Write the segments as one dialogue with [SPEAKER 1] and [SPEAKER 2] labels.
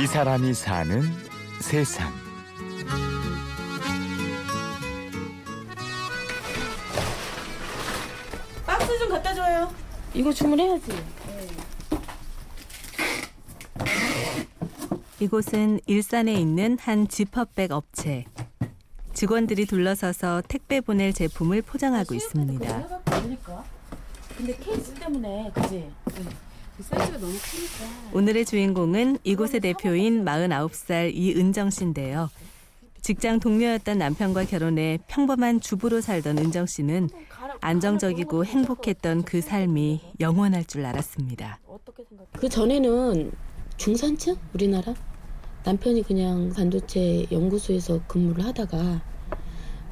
[SPEAKER 1] 이 사람이 사는 세상.
[SPEAKER 2] 박스 좀 갖다 줘요. 이거 주문해야지.
[SPEAKER 3] 이곳은 일산에 있는 한 지퍼백 업체. 직원들이 둘러서서 택배 보낼 제품을 포장하고 있습니다.
[SPEAKER 2] 근데 케이스 때문에 그지? 그 사이즈가 너무 크니까.
[SPEAKER 3] 오늘의 주인공은 이곳의 대표인 49살 이은정 씨인데요. 직장 동료였던 남편과 결혼해 평범한 주부로 살던 은정 씨는 안정적이고 행복했던 그 삶이 영원할 줄 알았습니다.
[SPEAKER 4] 그 전에는 중산층 우리나라 남편이 그냥 반도체 연구소에서 근무를 하다가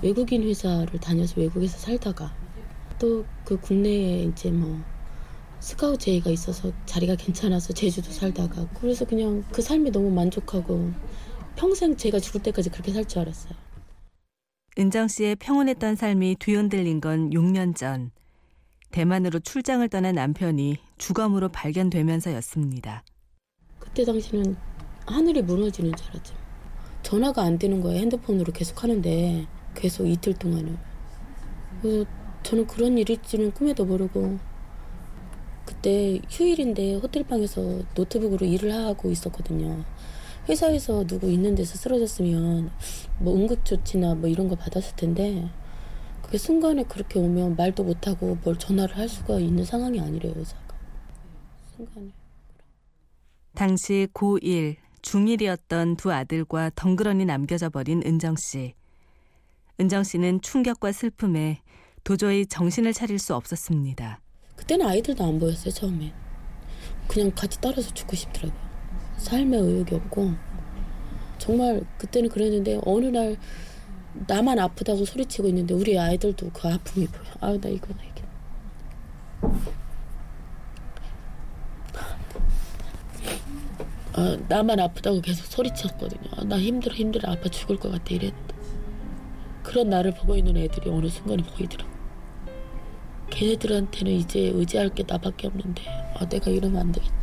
[SPEAKER 4] 외국인 회사를 다녀서 외국에서 살다가 또 그 국내에 이제 뭐 스카우트 제의가 있어서 자리가 괜찮아서 제주도 살다가 그래서 그냥 그 삶이 너무 만족하고 평생 제가 죽을 때까지 그렇게 살 줄 알았어요.
[SPEAKER 3] 은정 씨의 평온했던 삶이 뒤흔들린 건 6년 전. 대만으로 출장을 떠난 남편이 주검으로 발견되면서였습니다.
[SPEAKER 4] 그때 당시는 하늘이 무너지는 줄 알았죠. 전화가 안 되는 거예요. 핸드폰으로 계속 하는데 계속 이틀 동안을. 그래서 저는 그런 일이 있지는 꿈에도 모르고 그때 휴일인데 호텔방에서 노트북으로 일을 하고 있었거든요. 회사에서 누구 있는 데서 쓰러졌으면 뭐 응급조치나 뭐 이런 거 받았을 텐데 그게 순간에 그렇게 오면 말도 못하고 뭘 전화를 할 수가 있는 상황이 아니래요 의사가 순간에
[SPEAKER 3] 당시 고1, 중1이었던 두 아들과 덩그러니 남겨져 버린 은정 씨. 은정 씨는 충격과 슬픔에 도저히 정신을 차릴 수 없었습니다.
[SPEAKER 4] 그때는 아이들도 안 보였어요 처음에. 그냥 같이 따라서 죽고 싶더라고요. 삶의 의욕이 없고. 정말 그때는 그랬는데 어느 날 나만 아프다고 소리치고 있는데 우리 아이들도 그 아픔이 보여. 아 나 이거 나 이게 아, 나만 아프다고 계속 소리쳤거든요. 아, 나 힘들어 힘들어. 아파 죽을 것 같아. 이랬는데. 그런 나를 보고 있는 애들이 어느 순간에 보이더라고 걔네들한테는 이제 의지할 게 나밖에 없는데 아 내가 이러면 안 되겠다.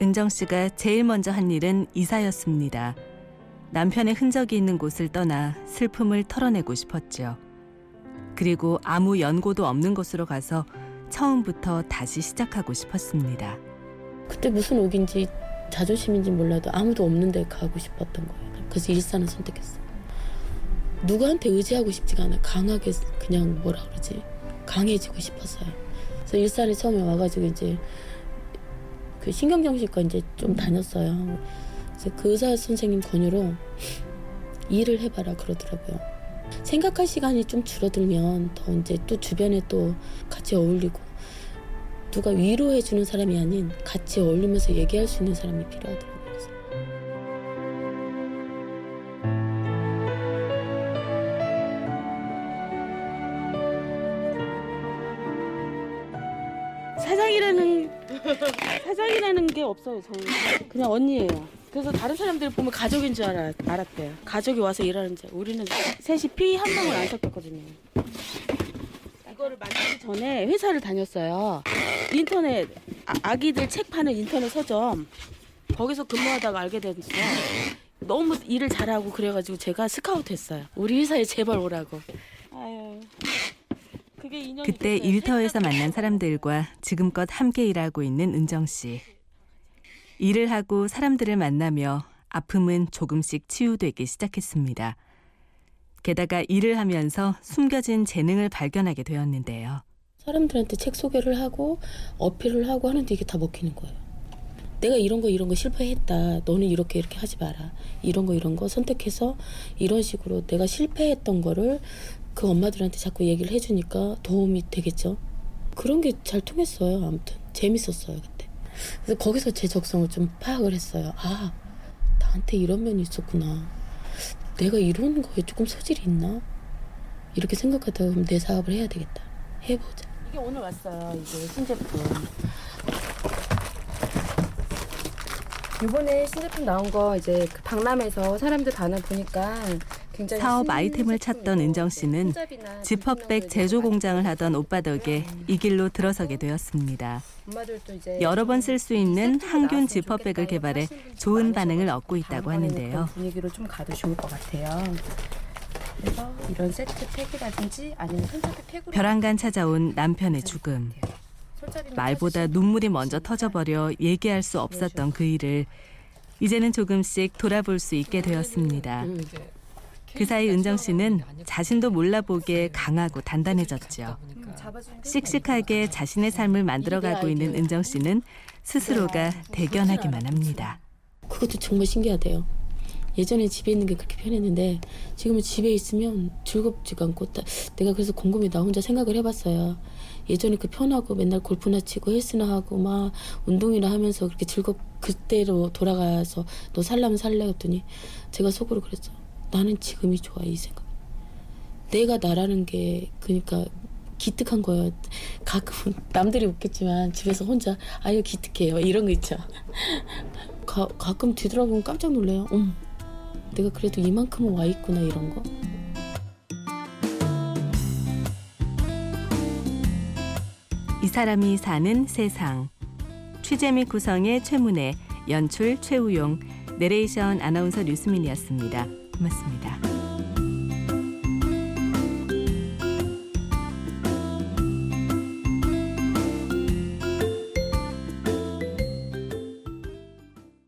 [SPEAKER 3] 은정 씨가 제일 먼저 한 일은 이사였습니다. 남편의 흔적이 있는 곳을 떠나 슬픔을 털어내고 싶었죠. 그리고 아무 연고도 없는 곳으로 가서 처음부터 다시 시작하고 싶었습니다.
[SPEAKER 4] 그때 무슨 옥인지 자존심인지 몰라도 아무도 없는 데 가고 싶었던 거예요. 그래서 일산을 선택했어요. 누구한테 의지하고 싶지가 않아요. 강하게 그냥 뭐라 그러지 강해지고 싶었어요. 그래서 일산에 처음에 와가지고 이제 그 신경정신과 이제 좀 다녔어요. 그 의사 선생님 권유로 일을 해봐라 그러더라고요. 생각할 시간이 좀 줄어들면 더 이제 또 주변에 또 같이 어울리고 누가 위로해주는 사람이 아닌 같이 어울리면서 얘기할 수 있는 사람이 필요하더라고요.
[SPEAKER 2] 사장이라는 게 없어요. 저는 그냥 언니예요. 그래서 다른 사람들 보면 가족인 줄 알아, 알았대요. 가족이 와서 일하는지 우리는 셋이 피 한 방울 안 섞였거든요. 이거를 만들기 전에 회사를 다녔어요. 인터넷 아, 기들책 파는 인터넷 서점 거기서 근무하다가 알게 됐어요. 너무 일을 잘하고 그래가지고 제가 스카우트 했어요. 우리 회사에 제발 오라고. 아유.
[SPEAKER 3] 그때. 일터에서 만난 사람들과 지금껏 함께 일하고 있는 은정 씨. 일을 하고 사람들을 만나며 아픔은 조금씩 치유되기 시작했습니다. 게다가 일을 하면서 숨겨진 재능을 발견하게 되었는데요.
[SPEAKER 4] 사람들한테 책 소개를 하고 어필을 하고 하는데 이게 다 먹히는 거예요. 내가 이런 거 이런 거 실패했다. 너는 이렇게 이렇게 하지 마라. 이런 거 이런 거 선택해서 이런 식으로 내가 실패했던 거를 그 엄마들한테 자꾸 얘기를 해주니까 도움이 되겠죠. 그런 게 잘 통했어요. 아무튼 재밌었어요 그때. 그래서 거기서 제 적성을 좀 파악을 했어요. 아 나한테 이런 면이 있었구나. 내가 이런 거에 조금 소질이 있나? 이렇게 생각하다가 그럼 내 사업을 해야 되겠다. 해보자.
[SPEAKER 2] 이게 오늘 왔어요. 이게 신제품.
[SPEAKER 5] 이번에 신제품 나온 거 이제 그 박람회에서 사람들 반응 보니까 굉장히
[SPEAKER 3] 사업 아이템을 찾던 은정 씨는 지퍼백 제조 공장을 하던 오빠 덕에 이 길로 들어서게 되었습니다. 여러 번 쓸 수 있는 항균 지퍼백을 개발해 좋은 반응을 얻고 있다고 하는데요.
[SPEAKER 5] 분위기로 좀 가도 좋을 것 같아요. 그래서 이런 세트 팩이라든지 아니면 손잡이 팩으로
[SPEAKER 3] 벼랑간 찾아온 남편의 죽음.
[SPEAKER 5] 손잡이만
[SPEAKER 3] 말보다 눈물이 먼저 터져버려 얘기할 수 없었던 그 일을 이제는 조금씩 돌아볼 수 있게 되었습니다. 그 사이 은정 씨는 자신도 몰라보게 강하고 단단해졌죠.
[SPEAKER 5] 게
[SPEAKER 3] 씩씩하게 자신의 삶을 만들어가고 있는 은정 씨는 스스로가 대견하기만 합니다.
[SPEAKER 4] 그것도 정말 신기하대요. 예전에 집에 있는 게 그렇게 편했는데 지금은 집에 있으면 즐겁지가 않고 따- 내가 그래서 곰곰이 나 혼자 생각을 해봤어요. 예전에 그 편하고 맨날 골프나 치고 헬스나 하고 막 운동이나 하면서 그렇게 즐겁 그때로 돌아가서 너 살라면 살래 했더니 제가 속으로 그랬어. 나는 지금이 좋아 이 생각. 내가 나라는 게 그러니까 기특한 거예요. 가끔은 남들이 웃겠지만 집에서 혼자 아유 기특해요 이런 거 있죠. 가, 가끔 뒤돌아보면 깜짝 놀래요. 음, 내가 그래도 이만큼은 와 있구나 이런 거.
[SPEAKER 3] 이 사람이 사는 세상. 취재 및 구성의 최문혜, 연출 최우용, 내레이션 아나운서 류수민이었습니다. 고맙습니다.